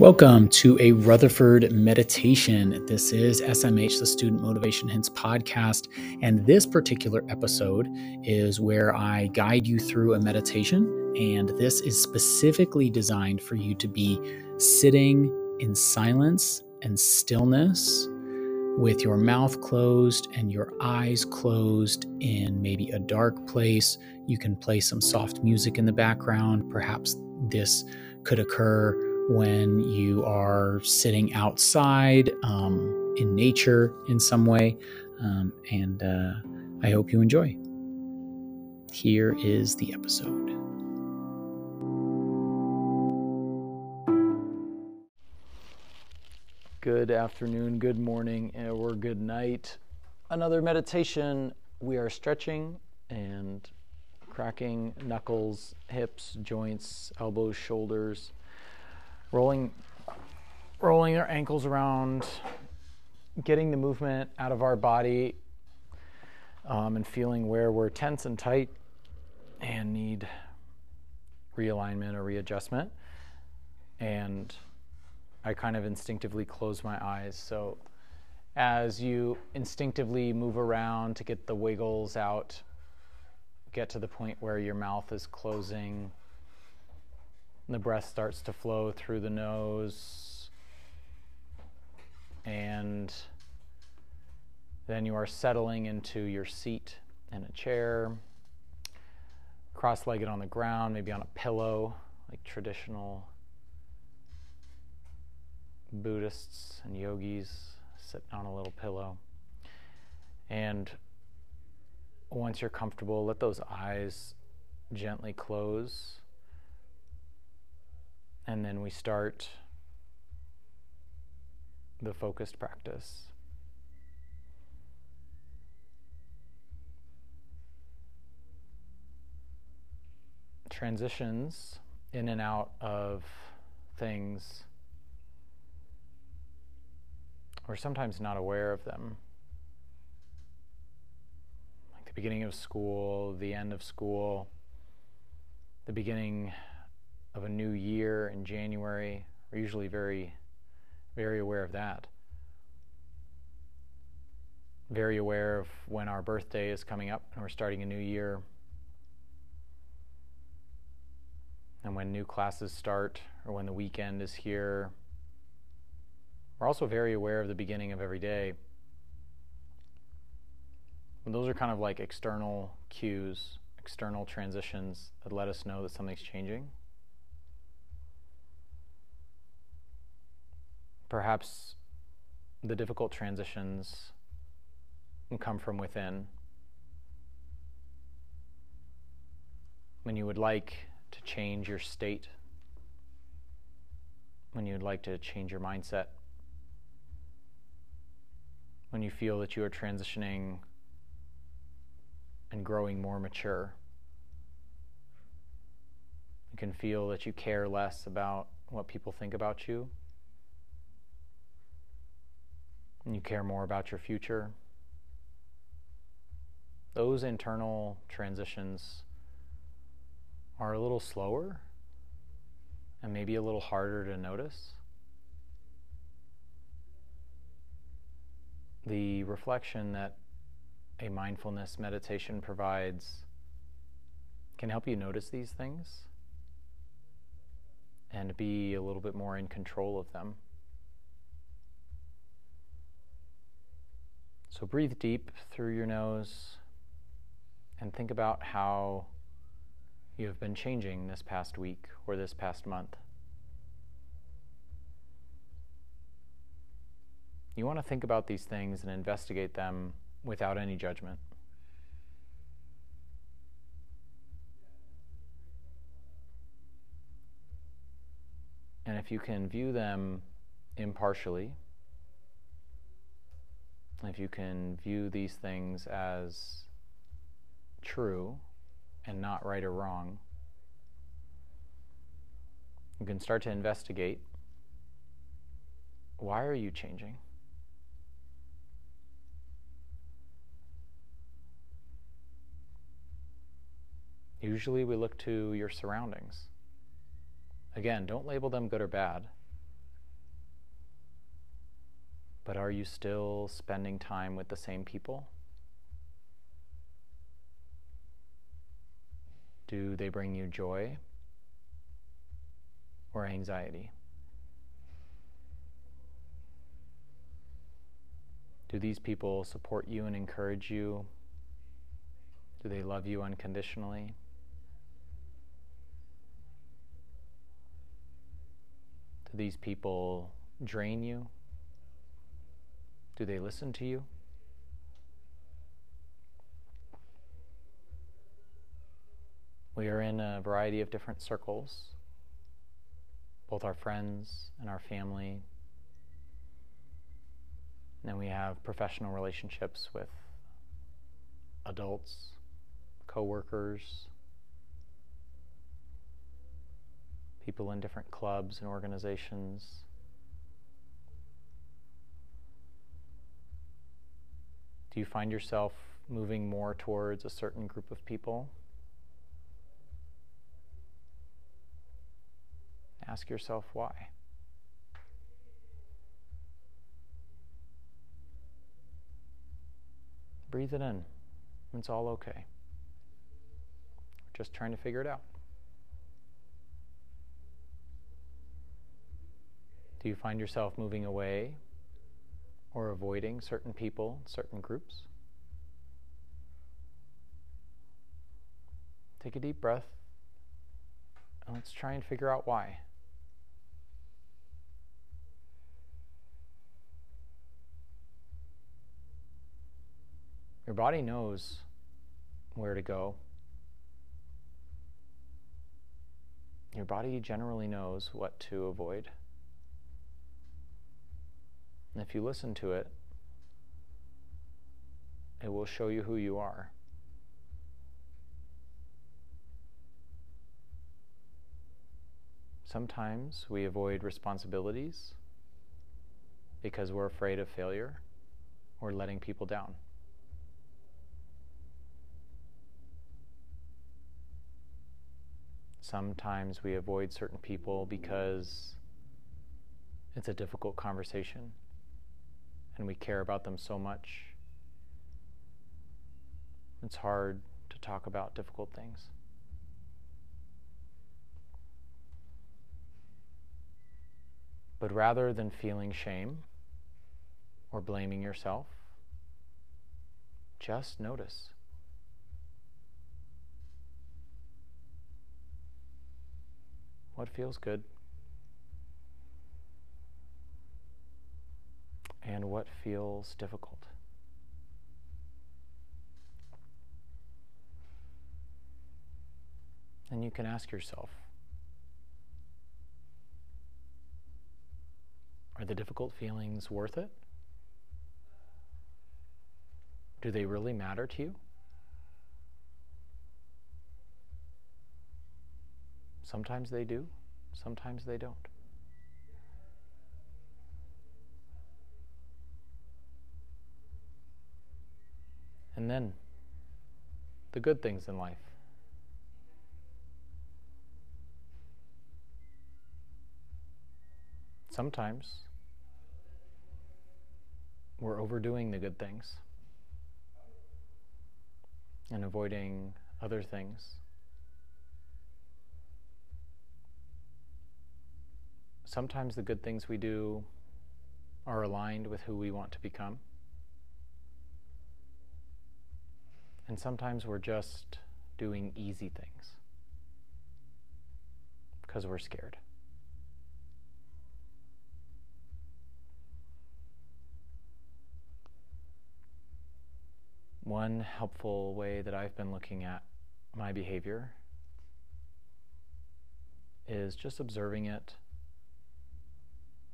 Welcome to a Rutherford meditation. This is SMH, the Student Motivation Hints podcast. And this particular episode is where I guide you through a meditation. And this is specifically designed for you to be sitting in silence and stillness with your mouth closed and your eyes closed in maybe a dark place. You can play some soft music in the background. Perhaps this could occur when you are sitting outside um, in nature in some way. Um, and uh, I hope you enjoy. Here is the episode. Good afternoon, good morning, or good night. Another meditation. We are stretching and cracking knuckles, hips, joints, elbows, shoulders rolling rolling our ankles around, getting the movement out of our body, um, and feeling where we're tense and tight and need realignment or readjustment. And I kind of instinctively close my eyes. So as you instinctively move around to get the wiggles out, get to the point where your mouth is closing and the breath starts to flow through the nose. And then you are settling into your seat in a chair, cross legged on the ground, maybe on a pillow, like traditional Buddhists and yogis sit on a little pillow. And once you're comfortable, let those eyes gently close and then we start the focused practice. Transitions in and out of things, we're sometimes not aware of them. Like the beginning of school, the end of school, the beginning of a new year in January. We're usually very, very aware of that. Very aware of when our birthday is coming up and we're starting a new year. And when new classes start or when the weekend is here. We're also very aware of the beginning of every day. And those are kind of like external cues, external transitions that let us know that something's changing. Perhaps the difficult transitions come from within. When you would like to change your state, when you would like to change your mindset, when you feel that you are transitioning and growing more mature. You can feel that you care less about what people think about you and you care more about your future, those internal transitions are a little slower and maybe a little harder to notice. The reflection that a mindfulness meditation provides can help you notice these things and be a little bit more in control of them. So breathe deep through your nose and think about how you have been changing this past week or this past month. You want to think about these things and investigate them without any judgment. And if you can view them impartially, if you can view these things as true and not right or wrong, you can start to investigate why are you changing? Usually we look to your surroundings. Again, don't label them good or bad. But are you still spending time with the same people? Do they bring you joy or anxiety? Do these people support you and encourage you? Do they love you unconditionally? Do these people drain you? Do they listen to you? We are in a variety of different circles, both our friends and our family. And we have professional relationships with adults, coworkers, people in different clubs and organizations. Do you find yourself moving more towards a certain group of people? Ask yourself why. Breathe it in. It's all okay. Just trying to figure it out. Do you find yourself moving away or avoiding certain people, certain groups? Take a deep breath and let's try and figure out why. Your body knows where to go. Your body generally knows what to avoid. And if you listen to it, it will show you who you are. Sometimes we avoid responsibilities because we're afraid of failure or letting people down. Sometimes we avoid certain people because it's a difficult conversation and we care about them so much. It's hard to talk about difficult things. But rather than feeling shame or blaming yourself, just notice. What feels good? And what feels difficult. And you can ask yourself Are the difficult feelings worth it? Do they really matter to you? Sometimes they do, sometimes they don't. And then the good things in life. Sometimes we're overdoing the good things and avoiding other things. Sometimes the good things we do are aligned with who we want to become. And sometimes we're just doing easy things because we're scared. One helpful way that I've been looking at my behavior is just observing it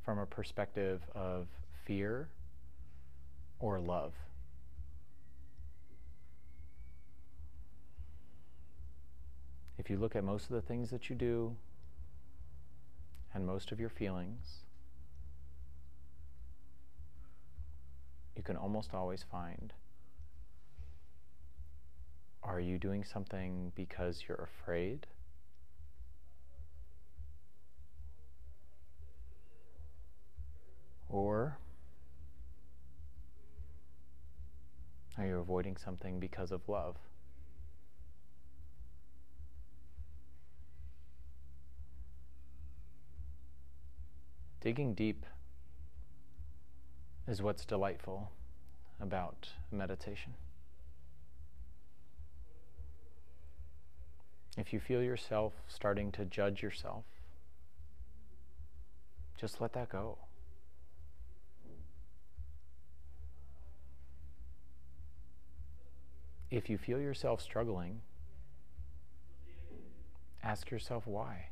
from a perspective of fear or love. If you look at most of the things that you do and most of your feelings, you can almost always find are you doing something because you're afraid? Or Are you avoiding something because of love? Digging deep is what's delightful about meditation. If you feel yourself starting to judge yourself, just let that go. If you feel yourself struggling, ask yourself why.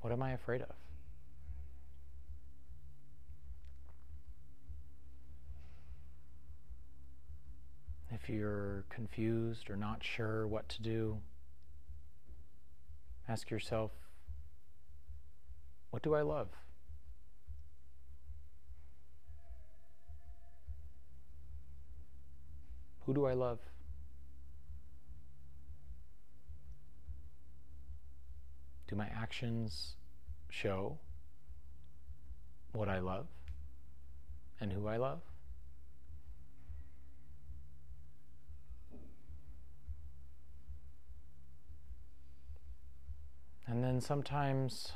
What am I afraid of? If you're confused or not sure what to do, ask yourself, what do I love? Who do I love? Do my actions show what I love and who I love? And sometimes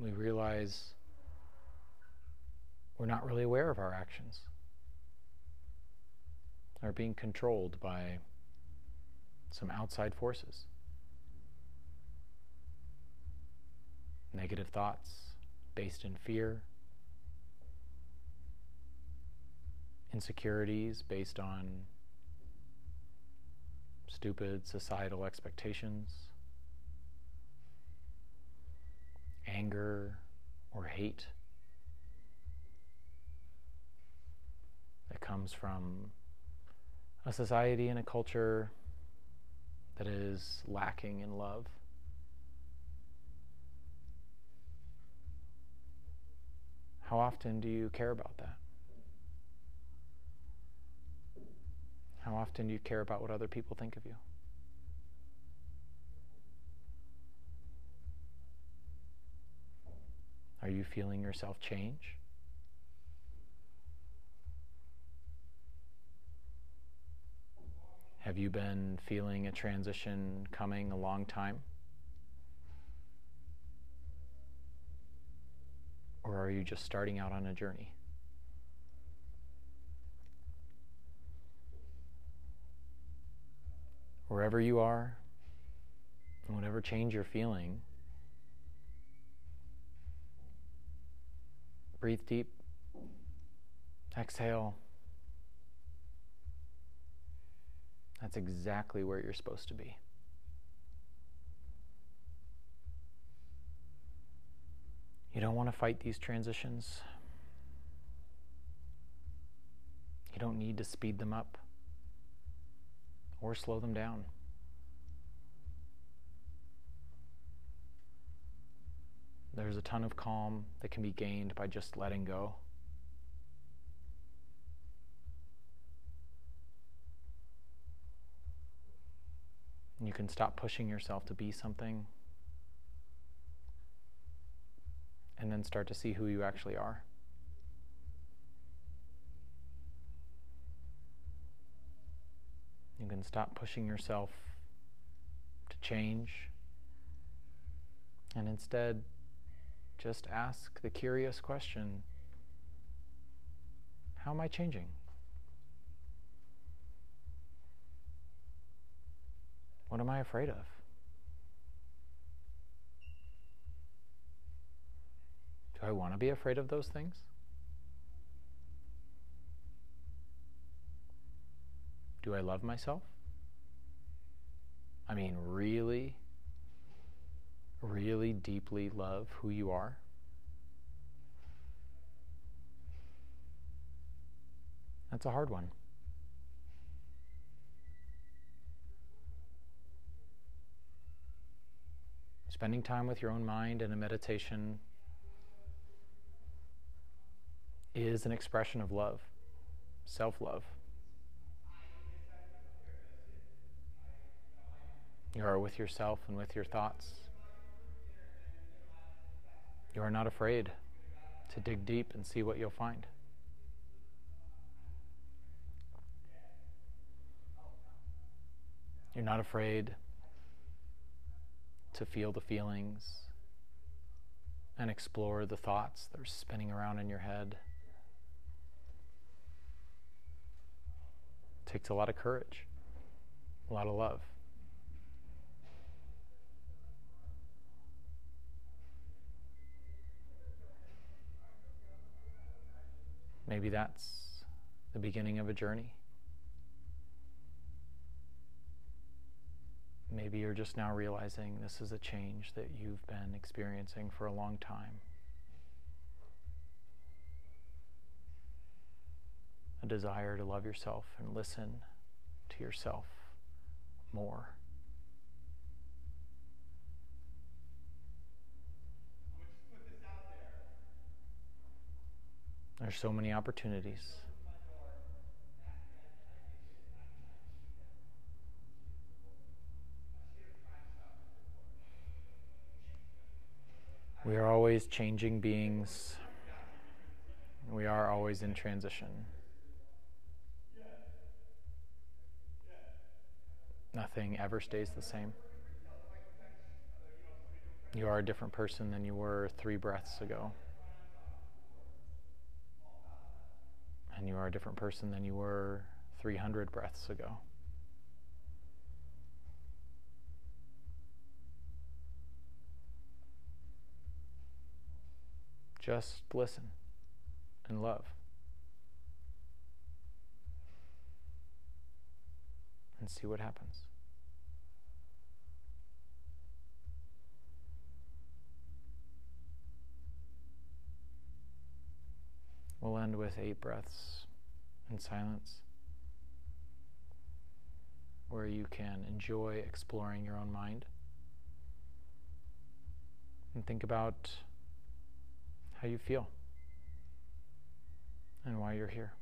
we realize we're not really aware of our actions. Are being controlled by some outside forces. Negative thoughts based in fear, insecurities based on stupid societal expectations. Anger or hate that comes from a society and a culture that is lacking in love. How often do you care about that? How often do you care about what other people think of you? Are you feeling yourself change? Have you been feeling a transition coming a long time? Or are you just starting out on a journey? Wherever you are, whatever change you're feeling, Breathe deep. Exhale. That's exactly where you're supposed to be. You don't want to fight these transitions. You don't need to speed them up or slow them down. There's a ton of calm that can be gained by just letting go. And you can stop pushing yourself to be something and then start to see who you actually are. You can stop pushing yourself to change and instead just ask the curious question How am I changing? What am I afraid of? Do I want to be afraid of those things? Do I love myself? I mean, really really deeply love who you are? That's a hard one. Spending time with your own mind in a meditation is an expression of love, self love. You are with yourself and with your thoughts. You are not afraid to dig deep and see what you'll find. You're not afraid to feel the feelings and explore the thoughts that are spinning around in your head. It takes a lot of courage, a lot of love. Maybe that's the beginning of a journey. Maybe you're just now realizing this is a change that you've been experiencing for a long time. A desire to love yourself and listen to yourself more. There's so many opportunities. We are always changing beings. We are always in transition. Nothing ever stays the same. You are a different person than you were three breaths ago. And you are a different person than you were 300 breaths ago. Just listen and love. And see what happens. We'll end with eight breaths in silence where you can enjoy exploring your own mind and think about how you feel and why you're here.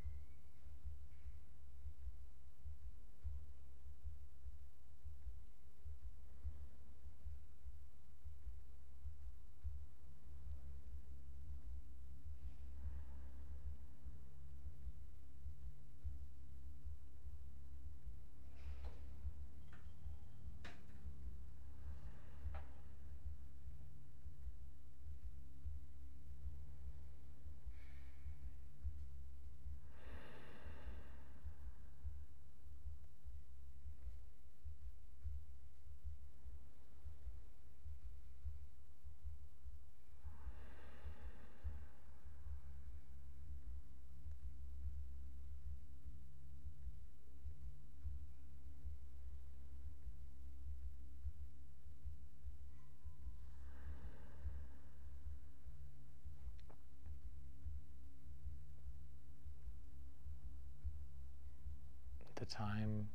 Time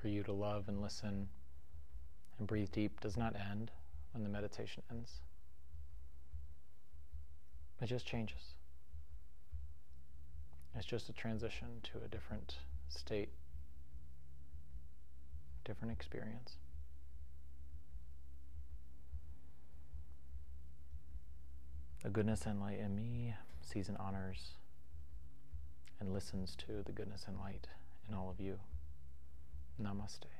for you to love and listen and breathe deep does not end when the meditation ends. It just changes. It's just a transition to a different state, different experience. The goodness and light in me sees and honors and listens to the goodness and light in all of you. Namaste.